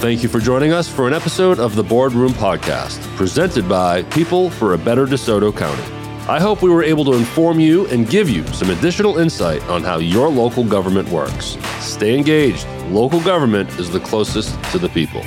Thank you for joining us for an episode of the Boardroom Podcast, presented by People for a Better DeSoto County. I hope we were able to inform you and give you some additional insight on how your local government works. Stay engaged. Local government is the closest to the people.